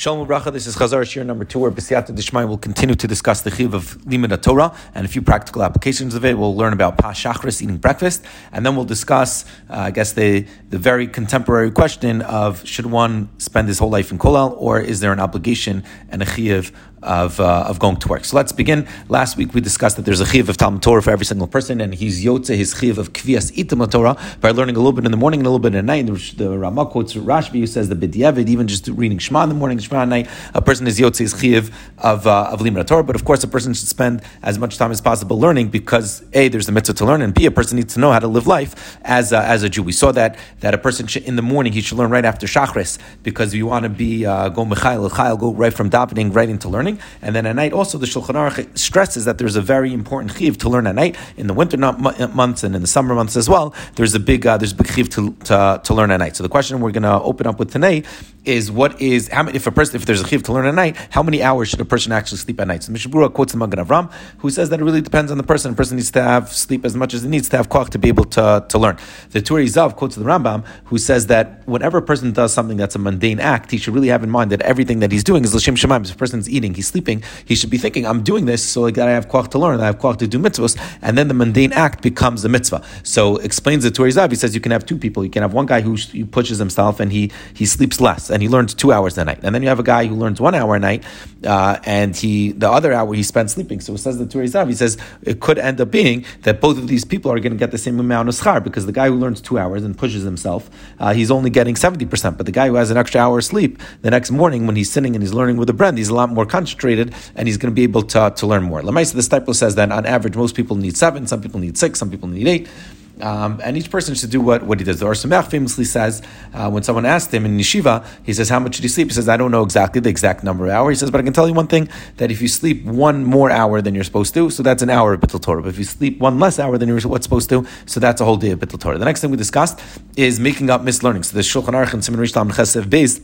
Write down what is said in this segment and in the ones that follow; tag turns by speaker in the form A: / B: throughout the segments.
A: Shalom Bracha, this is Chazar Shiur number two, where B'siyata Dishmaya will continue to discuss the chiv of Limud Torah and a few practical applications of it. We'll learn about Pas Shachris, eating breakfast, and then we'll discuss, uh, I guess, the, the very contemporary question of should one spend his whole life in Kollel, or is there an obligation and a chiv of, uh, of going to work. So let's begin. Last week we discussed that there's a chiv of Talmud Torah for every single person, and he's yotze his chiv of kvias itam Torah by learning a little bit in the morning and a little bit at night. The, the Ramah quotes Rashbi who says the b'diavad, even just reading Shema in the morning, Shema at night, a person is yotze his chiv of uh, of limud Torah. But of course, a person should spend as much time as possible learning because a there's a mitzvah to learn, and b a person needs to know how to live life as a, as a Jew. We saw that that a person should, in the morning he should learn right after shachris because you want to be uh, go mechail go right from davening right into learning, and then at night. Also, the Shulchan Aruch stresses that there's a very important chiv to learn at night in the winter months and in the summer months as well. There's a big uh, there's a big chiv to, to, to learn at night. So the question we're going to open up with today is what is how many, if a person if there's a chiv to learn at night, how many hours should a person actually sleep at night? So Mishnah Berurah quotes the Magen Avram, who says that it really depends on the person. A person needs to have sleep as much as he needs to have koch to be able to, to learn. The Turi Zav quotes the Rambam, who says that whenever a person does something that's a mundane act, he should really have in mind that everything that he's doing is l'shem shemaim. If a person's eating, he's sleeping, he should be thinking, I'm doing this so that I have koch to learn, I have koch to do mitzvahs, and then the mundane act becomes a mitzvah. So explains the Turi Zav. He says you can have two people. You can have one guy who pushes himself and he he sleeps less and he learns two hours a night. And then you have a guy who learns one hour a night, uh, and he the other hour he spends sleeping. So it says the Turei Zav, he says it could end up being that both of these people are going to get the same amount of schar because the guy who learns two hours and pushes himself, uh, he's only getting seventy percent. But the guy who has an extra hour of sleep, the next morning when he's sitting and he's learning with a brand, he's a lot more concentrated and he's going to be able to, to learn more. Lamaisa, the disciple says that on average most people need seven, some people need six, some people need eight. Um, and each person should do what, what he does. The Or Sameach famously says, uh, when someone asked him in yeshiva, he says, How much did you sleep? He says, I don't know exactly the exact number of hours. He says, But I can tell you one thing that if you sleep one more hour than you're supposed to, so that's an hour of Bittul Torah. But if you sleep one less hour than you're what's supposed to, so that's a whole day of Bittul Torah. The next thing we discussed is making up mislearning. So the Shulchan Aruch and Simon Rish Chesev Beis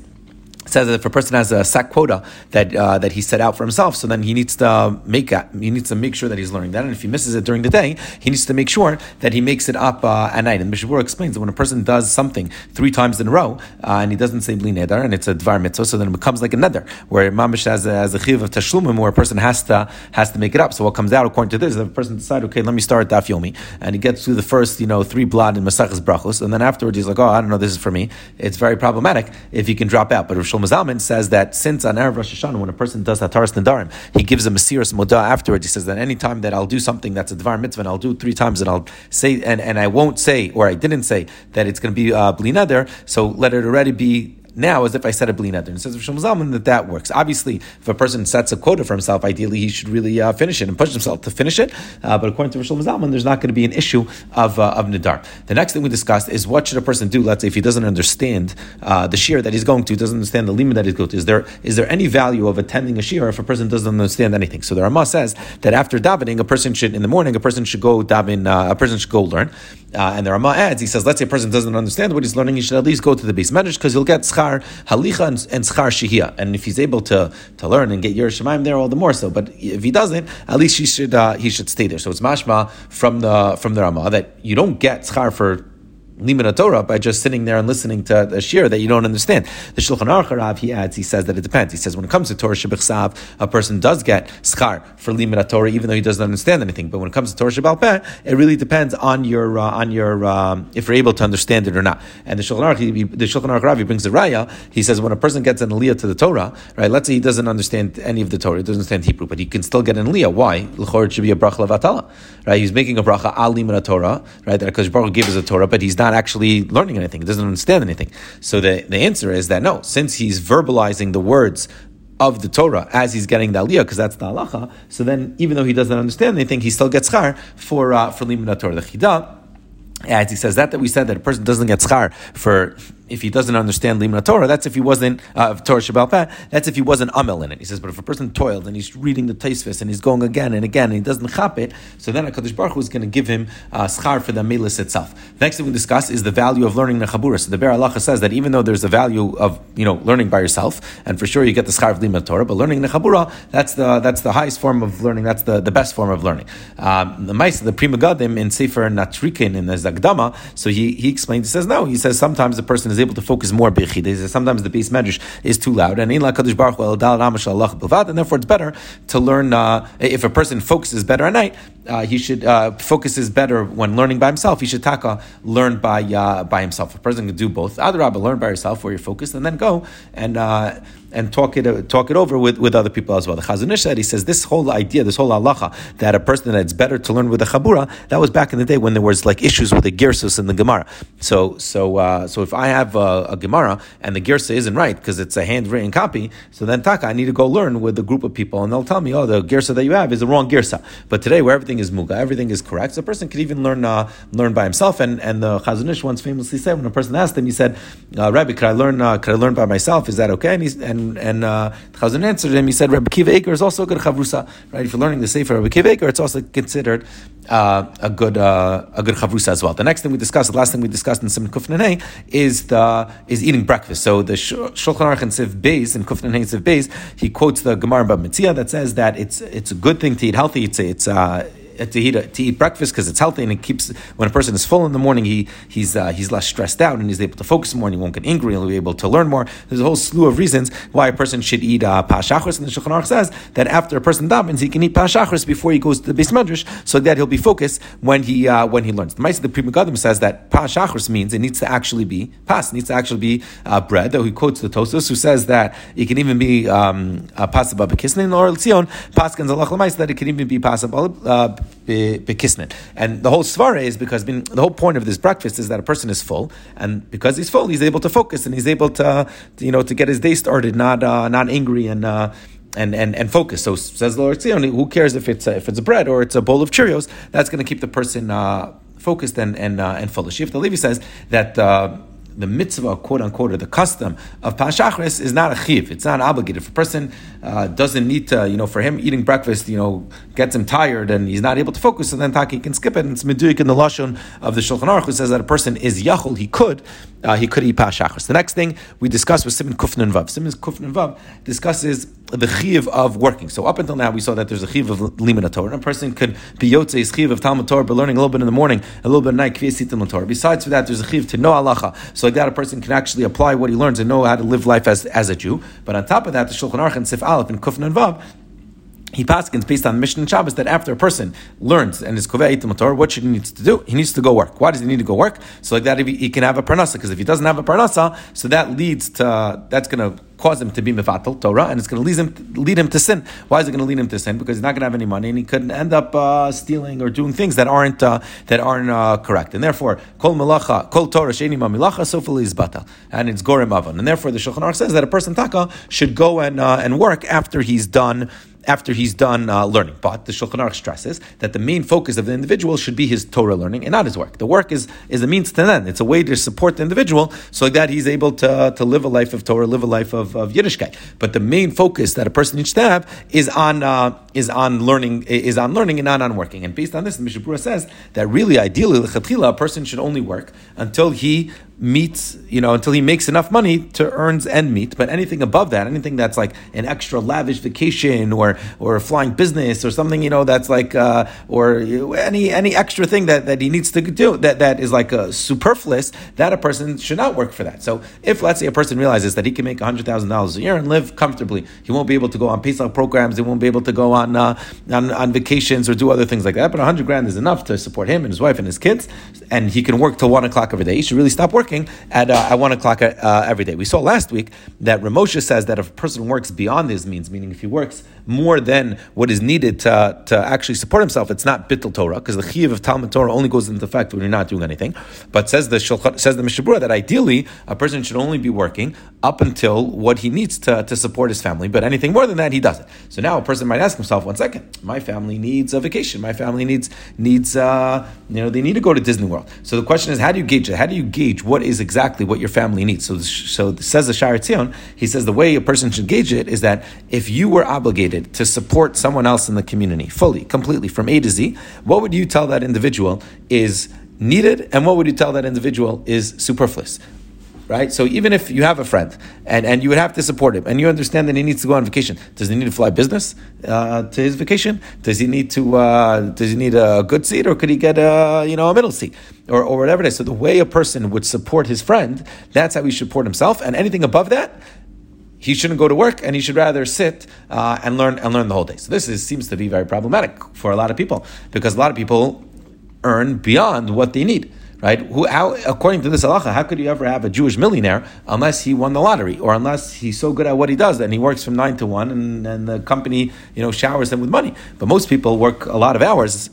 A: says that if a person has a sack quota that uh, that he set out for himself, so then he needs to make it, he needs to make sure that he's learning that, and if he misses it during the day, he needs to make sure that he makes it up uh, at night. And Mishabur explains that when a person does something three times in a row uh, and he doesn't say bli neder, and it's a dvar mitzvah, so then it becomes like a neder, where mamish has a, has a chiv of tashlumim, where a person has to has to make it up. So what comes out according to this, is the person decides, okay, let me start daf yomi, and he gets through the first you know three blood in masachas brachos, and then afterwards he's like, oh, I don't know, this is for me. It's very problematic if he can drop out. But Rav Shlomo Zalman says that since on Erev Rosh Hashanah, when a person does Hataras Nadarim, he gives a Mesiris Moda afterwards. He says that any time that I'll do something that's a Dvar Mitzvah, and I'll do it three times, and I'll say, and, and I won't say, or I didn't say, that it's going to be uh, Bli Neder, so let it already be now as if I said a bli neder. And says Shlomo Zalman that that works. Obviously, if a person sets a quota for himself, ideally he should really uh, finish it and push himself to finish it. Uh, but according to Shlomo Zalman, there's not going to be an issue of uh, of nidar. The next thing we discussed is what should a person do? Let's say if he doesn't understand uh, the shiur that he's going to, doesn't understand the limit that he's going to. Is there is there any value of attending a shiur if a person doesn't understand anything? So the Rama says that after davening, a person should in the morning a person should go daven, uh, a person should go learn. Uh, and the Ramah adds, he says, let's say a person doesn't understand what he's learning, he should at least go to the beis medrash because he'll get schar halicha and, schar shihia. And if he's able to, to learn and get Yerushalayim there, all the more so. But if he doesn't, at least he should uh, he should stay there. So it's mashma from the from the Ramah that you don't get schar for limud Torah by just sitting there and listening to a shiur that you don't understand. The Shulchan Aruch Rav, he adds, he says that it depends. He says when it comes to Torah Shabbat a person does get schar for limud Torah even though he doesn't understand anything. But when it comes to Torah Shabbat it really depends on your uh, on your um, if you're able to understand it or not. And the Shulchan Aruch, he, the Shulchan Aruch Rav, he brings the raya. He says when a person gets an aliyah to the Torah, right? Let's say he doesn't understand any of the Torah, he doesn't understand Hebrew, but he can still get an aliyah. Why? L'chor it should be a bracha levatala, right? He's making a bracha al limud Torah, right? That because Baruch Hu gives a Torah, but he's not actually learning anything. He doesn't understand anything. So the, the answer is that no, since he's verbalizing the words of the Torah as he's getting the aliyah, because that's the halacha. So then, even though he doesn't understand anything, he still gets schar for uh, for limud Torah. The chidah, as he says that that we said that a person doesn't get schar for if he doesn't understand Limna Torah, that's if he wasn't uh, Torah Shabbat that's if he wasn't Amel in it. He says, but if a person toiled and he's reading the Taisvis and he's going again and again and he doesn't chap it, so then Hakadosh Baruch Hu is going to give him uh, schar for the melis itself. Next thing we discuss is the value of learning Nechabura. So the Be'er Halacha says that even though there's a value of you know learning by yourself, and for sure you get the schar of Limna Torah, but learning Nechabura, that's the that's the highest form of learning. That's the, the best form of learning. Um, the Mice, the Pri Megadim in Sefer Natrikin in the Zagdama, so he he explains. He says no. He says sometimes the person is is able to focus more Sometimes the beis medrash is too loud, and in Kadosh Baruch Hu and therefore it's better to learn. Uh, if a person focuses better at night, uh, he should uh, focuses better when learning by himself. He should taka learn by uh, by himself. A person can do both. Adarabba, learn by yourself where you're focused, and then go and uh, and talk it talk it over with, with other people as well. The Chazon Ish said he says this whole idea, this whole halacha that a person that it's better to learn with a chabura. That was back in the day when there was like issues with the girsus and the Gemara. So so uh, so if I have a, a Gemara and the girsa isn't right because it's a handwritten copy, so then taka I need to go learn with a group of people and they'll tell me, oh, the girsa that you have is the wrong girsa. But today where everything is muga, everything is correct, so a person could even learn uh, learn by himself. And and the Chazon Ish once famously said when a person asked him, he said, uh, Rabbi, could I learn? Uh, could I learn by myself? Is that okay? And he, and and uh, the Chazon answered him. He said, Rabbi Kiva Eiger is also a good chavrusa. Right? If you're learning the Sefer Rabbi Kiva Eiger, it's also considered uh, a good uh, a good chavrusa as well. The next thing we discussed, the last thing we discussed in Simon Kufnanei is the is eating breakfast. So the Shulchan Aruch and Siv Beis and Kufnanei Siv Beis, he quotes the Gemara Bava Metzia that says that it's it's a good thing to eat healthy. It's it's uh, to eat, to eat breakfast because it's healthy and it keeps when a person is full in the morning he he's uh, he's less stressed out and he's able to focus more and he won't get angry and he'll be able to learn more. There's a whole slew of reasons why a person should eat uh, pashachris and the Shulchan Aruch says that after a person davens he can eat pashachris before he goes to the beis medrash so that he'll be focused when he uh, when he learns. The Maisa the Pri Megadim says that pashachris means it needs to actually be pas, needs to actually be uh, bread. Though he quotes the Tosfos who says that it can even be um, uh, pasaba bekisnin or Tzion paskins Allah that it can even be pasaba uh, Kisnin. And the whole svara is because the whole point of this breakfast is that a person is full, and because he's full, he's able to focus and he's able to, you know, to get his day started, not uh, not angry and. Uh, and, and, and focus. So says the Lord Zion, who cares if it's a, if it's a bread or it's a bowl of Cheerios? That's going to keep the person uh, focused and and uh, and full. The Levi says that uh, the mitzvah, quote unquote, or the custom of Pashachris is not a chiv. It's not obligated. If a person uh, doesn't need to, you know, for him eating breakfast, you know, gets him tired and he's not able to focus, and then taki can skip it. And it's meduik in the lashon of the Shulchan Aruch who says that a person is yachol, he could, uh, he could eat Pashachris. The next thing we discussed was Simon Kufnan Vav. Simon Kufnan Vav discusses the chiv of working. So up until now, we saw that there's a chiv of limud Torah. A person could be yotzei chiv of Talmud Torah, but learning a little bit in the morning, a little bit at night. Besides for that, there's a chiv to know halacha. So like that, a person can actually apply what he learns and know how to live life as, as a Jew. But on top of that, the Shulchan Aruch and Sif Aleph and Kufnan Vav he paskins based on Mishnah and Shabbos that after a person learns and is kovei motor, what should he needs to do? He needs to go work. Why does he need to go work? So like that, he, he can have a parnasa. Because if he doesn't have a parnasa, so that leads to that's going to cause him to be mevatel Torah, and it's going to lead him lead him to sin. Why is it going to lead him to sin? Because he's not going to have any money, and he could end up uh, stealing or doing things that aren't uh, that aren't uh, correct. And therefore, kol malacha, kol Torah sheni ma milacha sofali is batal, and it's gorem avon. And therefore, the Shulchan Aruch says that a person taka should go and uh, and work after he's done after he's done uh, learning. But the Shulchan Aruch stresses that the main focus of the individual should be his Torah learning and not his work. The work is, is a means to an end. It's a way to support the individual so that he's able to, to live a life of Torah, live a life of, of Yiddishkeit. But the main focus that a person needs to have is on uh, is on learning is on learning and not on working. And based on this, Berurah says that really, ideally, a person should only work until he meets, you know, until he makes enough money to earns end meet. But anything above that, anything that's like an extra lavish vacation or or a flying business or something, you know, that's like uh, or any any extra thing that, that he needs to do that that is like a superfluous, that a person should not work for that. So if let's say a person realizes that he can make hundred thousand dollars a year and live comfortably, he won't be able to go on Pesach programs, he won't be able to go on uh, on, on vacations or do other things like that. But hundred grand is enough to support him and his wife and his kids, and he can work till one o'clock every day. He should really stop working working at, uh, at one o'clock uh, every day. We saw last week that Ramosha says that if a person works beyond his means, meaning if he works more than what is needed to, to actually support himself, it's not bittul Torah because the chiyuv of Talmud Torah only goes into effect when you're not doing anything. But says the says the Mishnah Berurah that ideally a person should only be working up until what he needs to, to support his family, but anything more than that he doesn't. So now a person might ask himself, one second, my family needs a vacation, my family needs needs uh, you know they need to go to Disney World. So the question is, how do you gauge it? How do you gauge what is exactly what your family needs. So, so says the Sha'ar Tzion, he says the way a person should gauge it is that if you were obligated to support someone else in the community fully, completely, from A to Z, what would you tell that individual is needed, and what would you tell that individual is superfluous? right? So even if you have a friend and, and you would have to support him and you understand that he needs to go on vacation, does he need to fly business uh, to his vacation? Does he need to uh, does he need a good seat or could he get a you know a middle seat or, or whatever it is? So the way a person would support his friend, that's how he should support himself. And anything above that, he shouldn't go to work and he should rather sit uh, and learn and learn the whole day. So this is, seems to be very problematic for a lot of people because a lot of people earn beyond what they need right? Who, how, according to this halacha, how could you ever have a Jewish millionaire unless he won the lottery or unless he's so good at what he does that he works from nine to one and, and the company, you know, showers him with money? But most people work a lot of hours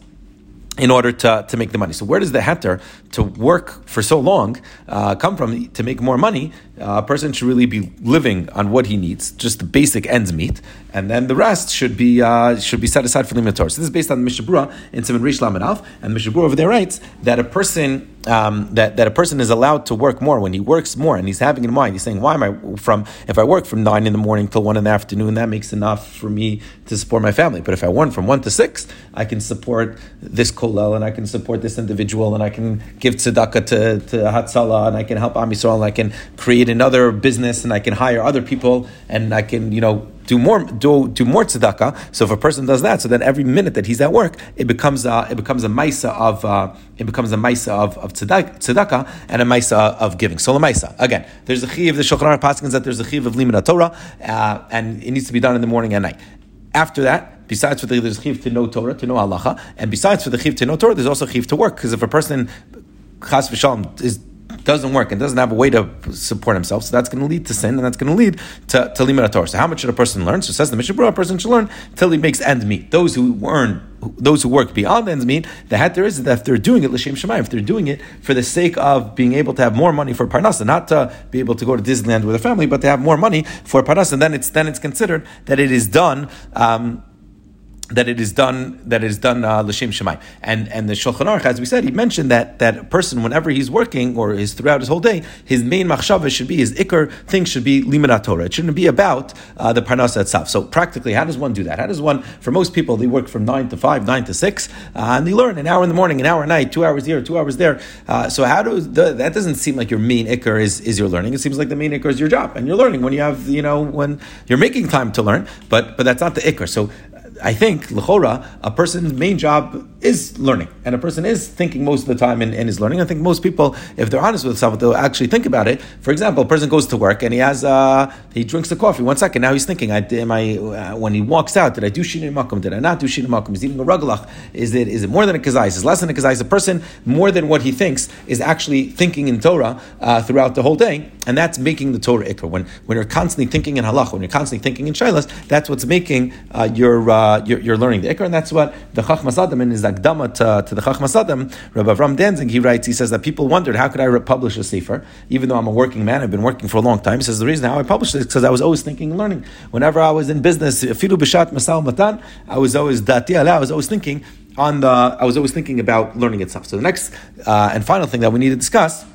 A: in order to, to make the money. So where does the heter to work for so long uh, come from to make more money? Uh, a person should really be living on what he needs, just the basic ends meet, and then the rest should be uh, should be set aside for the limit So this is based on Mishnah Berurah in Simon Rish Lamed and Mishnah Berurah over there writes that a person um, that, that a person is allowed to work more when he works more and he's having in mind, he's saying, why am I from, if I work from nine in the morning till one in the afternoon, that makes enough for me to support my family. But if I work from one to six, I can support this kollel and I can support this individual and I can give tzedakah to, to Hatzalah and I can help Am and I can create another business and I can hire other people and I can, you know, do more do, do more tzedakah. So if a person does that, so then every minute that he's at work, it becomes a, it becomes a maisa of uh, it becomes a maisa of, of tzedakah and a maisa of giving. So maisa again, there's a chi of the Shulchan Aruch that there's a chi of limud Torah, uh, and it needs to be done in the morning and night. After that, besides for the there's chiv to know Torah, to know halacha, and besides for the chiv to know Torah, there's also chiv to work because if a person chas v'shalom is doesn't work and doesn't have a way to support himself, so that's going to lead to sin and that's going to lead to, to limit Torah. So how much should a person learn? So says the Mishnah a person should learn till he makes end meet. Those who earn, those who work beyond ends meet, the heter is that if they're doing it l'shem shemayim, if they're doing it for the sake of being able to have more money for parnasa, not to be able to go to Disneyland with a family, but to have more money for parnasa, then it's then it's considered that it is done. Um, that it is done that it is done uh, l'shem shemai. And and the Shulchan Aruch, as we said, he mentioned that that person, whenever he's working or is throughout his whole day, his main machshava should be his ikr thing should be limanat Torah. It shouldn't be about uh, the parnasa itself. So practically, how does one do that? How does one? For most people, they work from nine to five, nine to six, uh, and they learn an hour in the morning, an hour at night, two hours here, two hours there. Uh, so how do the, that doesn't seem like your main ikr is is your learning? It seems like the main ikr is your job, and you're learning when you have you know when you're making time to learn, but but that's not the ikr. So I think, lechora, a person's main job is learning, and a person is thinking most of the time in his learning. I think most people, if they're honest with themselves, they'll actually think about it. For example, a person goes to work and he has uh, he drinks the coffee. One second, now he's thinking, I, am I uh, when he walks out, did I do shinei makom? Did I not do shinei makom? He's eating a ragalach. Is it is it more than a kazais? Is less than a kazais? A person more than what he thinks is actually thinking in Torah uh, throughout the whole day, and that's making the Torah ikra. When when you're constantly thinking in halach, when you're constantly thinking in shilas, that's what's making uh, your uh, you're, you're, learning the Ikr, and that's what the Chachmas Adam in his Akdama to, to the Chachmas Adam, Rabbi Avram Danzig, he writes, he says that people wondered, how could I publish a Sefer, even though I'm a working man, I've been working for a long time. He says, the reason how I published it is because I was always thinking learning. Whenever I was in business, Filu Bishat Masal Matan, I was always Dati I was always thinking on the, I was always thinking about learning itself. So the next uh, and final thing that we need to discuss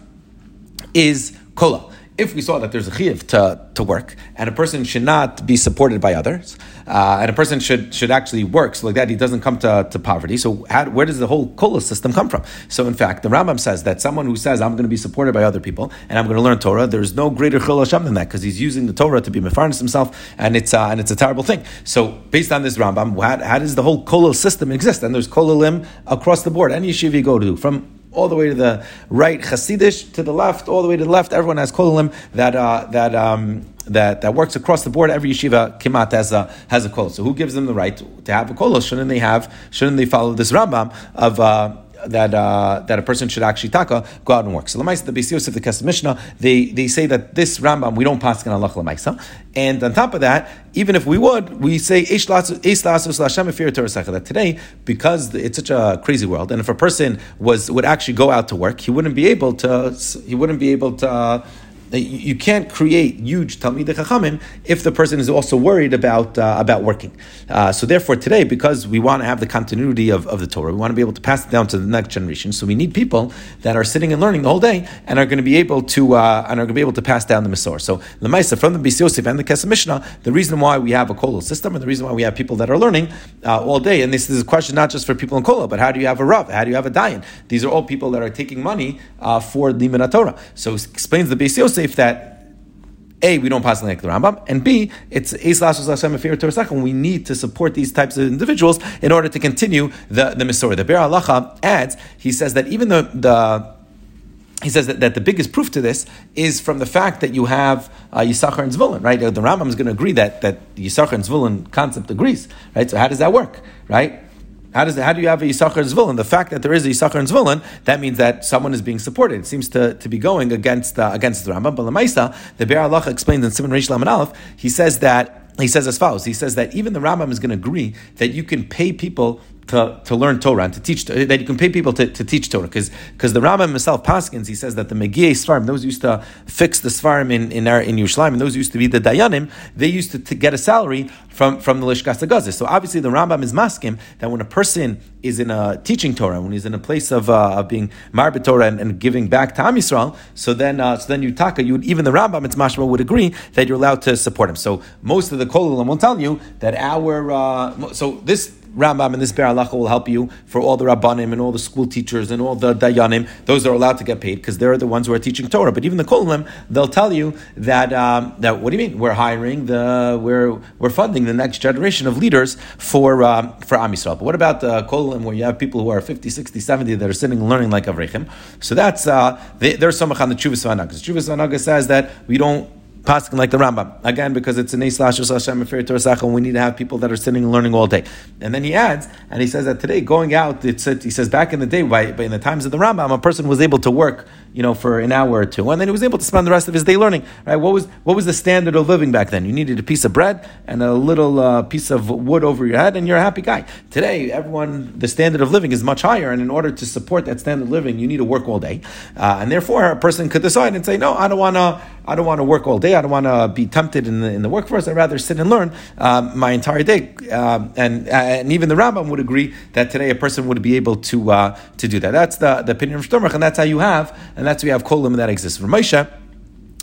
A: is Kola if we saw that there's a chiyuv to, to work, and a person should not be supported by others, uh, and a person should should actually work, so like that he doesn't come to, to poverty. So how, where does the whole kola system come from? So in fact, the Rambam says that someone who says I'm going to be supported by other people and I'm going to learn Torah, there's no greater chil Hashem than that because he's using the Torah to be mefarnas himself, and it's uh, and it's a terrible thing. So based on this Rambam, how, how does the whole kola system exist? And there's kola across the board. Any yeshiva you go to from all the way to the right, Hasidish to the left, all the way to the left. Everyone has kolim that uh, that um, that that works across the board. Every yeshiva kimat has a has a kol. So who gives them the right to have a kol? Shouldn't they have? Shouldn't they follow this Rambam of? Uh, that uh, that a person should actually taka go out and work. So lemaisa the Beis Yosef the Kesef Mishnah they they say that this Rambam we don't pass on Allah lemaisa, and on top of that, even if we would, we say that today because it's such a crazy world, and if a person was would actually go out to work, he wouldn't be able to he wouldn't be able to. Uh, you can't create huge Talmidei Chachamim if the person is also worried about uh, about working. Uh, so therefore, today, because we want to have the continuity of, of the Torah, we want to be able to pass it down to the next generation. So we need people that are sitting and learning the whole day and are going to be able to uh, and are going to be able to pass down the Masorah. So the Maisa from the Beis Yosef and the Kesef Mishnah, the reason why we have a kollel system and the reason why we have people that are learning uh, all day, and this is a question not just for people in kolal, but how do you have a rav? How do you have a dayan? These are all people that are taking money uh, for the Torah. So it explains the Beis Yosef that a, we don't pass like the Rambam, and B, it's when we need to support these types of individuals in order to continue the, the Masorah. The Be'er Halacha adds, he says that even the, the he says that, that the biggest proof to this is from the fact that you have uh, Yisachar and Zvulun, right? The Rambam is going to agree that, that Yisachar and Zvulun concept agrees, right? So how does that work, right? How does how do you have a Yisachar Zvulun? The fact that there is a Yisachar Zvulun, that means that someone is being supported. It seems to, to be going against uh, against the Rambam. But Lamaisa, the Be'er Allah explains in Simon Reish Laman Aleph, he says that he says as follows. He says that even the Rambam is going to agree that you can pay people to, to learn Torah and to teach that you can pay people to, to teach Torah. Because because the Rambam himself Paskins he says that the Megiyah Svarim those used to fix the Svarim in in, our, in Yerushalayim and those used to be the Dayanim they used to, to get a salary from from the Lishkas Gazis so obviously the Rambam is maskim that when a person is in a teaching Torah when he's in a place of, uh, of being marbet Torah and, and, giving back to Am Yisrael so then uh, so then you taka you even the Rambam it's mashma would agree that you're allowed to support him. So most of the kolim will tell you that our uh, so this Rambam and this Be'er Halacha will help you for all the Rabbanim and all the school teachers and all the Dayanim. Those are allowed to get paid because they're the ones who are teaching Torah. But even the Kolim, they'll tell you that, um, that what do you mean? We're hiring the, we're, we're funding the next generation of leaders for, um, for Am Yisrael. But what about the Kolim where you have people who are 50, 60, 70 that are sitting and learning like Avrechim? So that's, uh, they, they're Samach on the Chuvas Vanagas. Says that we don't Like the Rambam again because it's an Eislash Hashem Torah and we need to have people that are sitting and learning all day. And then he adds, and he says that today going out, it's he says back in the day, by, by in the times of the Rambam, a person was able to work you know, for an hour or two, and then he was able to spend the rest of his day learning. Right? What was what was the standard of living back then? You needed a piece of bread and a little uh, piece of wood over your head, and you're a happy guy. Today, everyone, the standard of living is much higher, and in order to support that standard of living, you need to work all day, uh, and therefore, a person could decide and say, no, I don't want to. I don't want to work all day. I don't want to be tempted in the, in the workforce. I'd rather sit and learn um, my entire day. Um, and and even the Rambam would agree that today a person would be able to uh, to do that. That's the, the opinion of Shtomach, and that's how you have, and that's we have kolim that exists. For Moshe,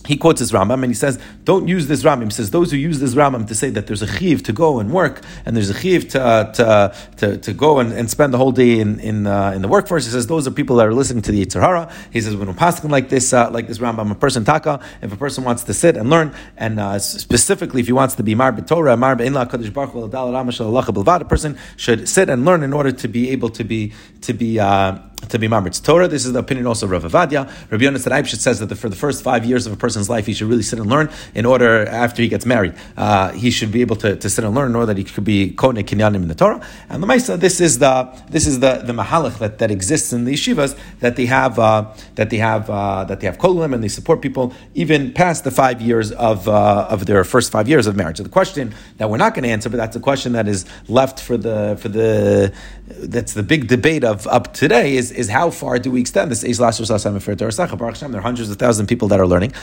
A: he quotes his Rambam and he says, don't use this Rambam. He says, those who use this Rambam to say that there's a chiv to go and work, and there's a chiv to, uh, to, to, to, go and, and spend the whole day in, in, uh, in the workforce. He says, those are people that are listening to the Yetzer Hara. He says, when we pass them like this, uh, like this Rambam, a person taka, if a person wants to sit and learn, and uh, specifically if he wants to be Mar Torah, Mar Inla Kadosh Baruch hu, a person should sit and learn in order to be able to be, to be, uh, to be Mamitz Torah. This is the opinion also of Rav Ovadia. Rabbi Yonasan Eibshit says that the, for the first five years of a person's life, he should really sit and learn in order, after he gets married, uh, he should be able to, to sit and learn in order that he could be Kone Kinyanim in the Torah. And the Maisa, this is the this is the, the Mahalach that, that exists in the yeshivas that they have uh, that they have uh, that they have kolim and they support people even past the five years of uh, of their first five years of marriage. So the question that we're not going to answer, but that's a question that is left for the for the that's the big debate of up today is, is how far do we extend this? There are hundreds of thousands of people that are learning.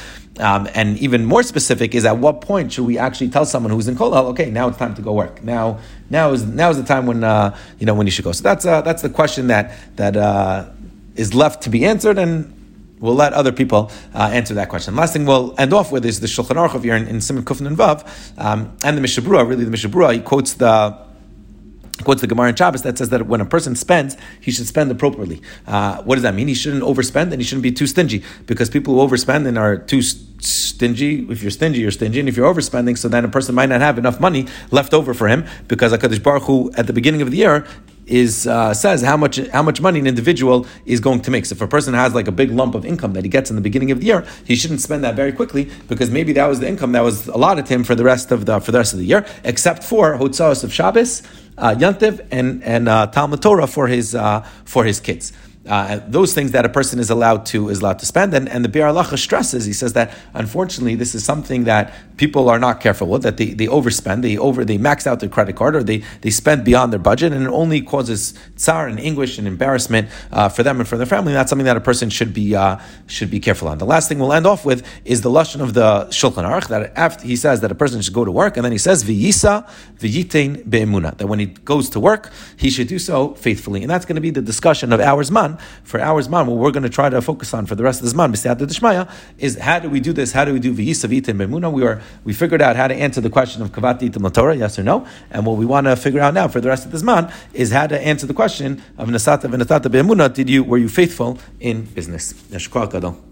A: Um, and even more specific is at what point should we actually tell someone who's in Kollel, okay, now it's time to go work. Now, now is now is the time when uh, you know when you should go. So that's uh, that's the question that that uh, is left to be answered, and we'll let other people uh, answer that question. Last thing we'll end off with is the Shulchan Aruch of here in, in Simon and Vav, um, and the Mishnah Berurah. Really, the Mishnah Berurah he quotes the quotes the Gemara in Shabbos that says that when a person spends, he should spend appropriately. Uh, what does that mean? He shouldn't overspend and he shouldn't be too stingy because people who overspend and are too stingy, if you're stingy, you're stingy, and if you're overspending, so then a person might not have enough money left over for him because Hakadosh Baruch Hu at the beginning of the year is uh, says how much how much money an individual is going to make. So if a person has like a big lump of income that he gets in the beginning of the year, he shouldn't spend that very quickly because maybe that was the income that was allotted to him for the rest of the for the rest of the year, except for Hotzaos of Shabbos uh, Yantiv and and uh, Talmud Torah for his uh, for his kids uh, those things that a person is allowed to is allowed to spend. And, and the Be'er Halacha stresses, he says that unfortunately this is something that people are not careful with, that they, they overspend, they over they max out their credit card or they, they spend beyond their budget and it only causes tsar and anguish and embarrassment uh, for them and for their family. And that's something that a person should be uh, should be careful on. The last thing we'll end off with is the lashon of the Shulchan Aruch that after he says that a person should go to work and then he says v'yisa v'yitain be'emuna that when he goes to work he should do so faithfully. And that's going to be the discussion of hours man for our Zman, what we're going to try to focus on for the rest of the Zman, B'siyata Dishmaya, is how do we do this? How do we do V'yisavita and Bemuna? We are we figured out how to answer the question of Kavati Itim Torah, yes or no. And what we want to figure out now for the rest of the Zman is how to answer the question of Nasata V'natata Bemuna, did you, were you faithful in business? Yashkar Gadol.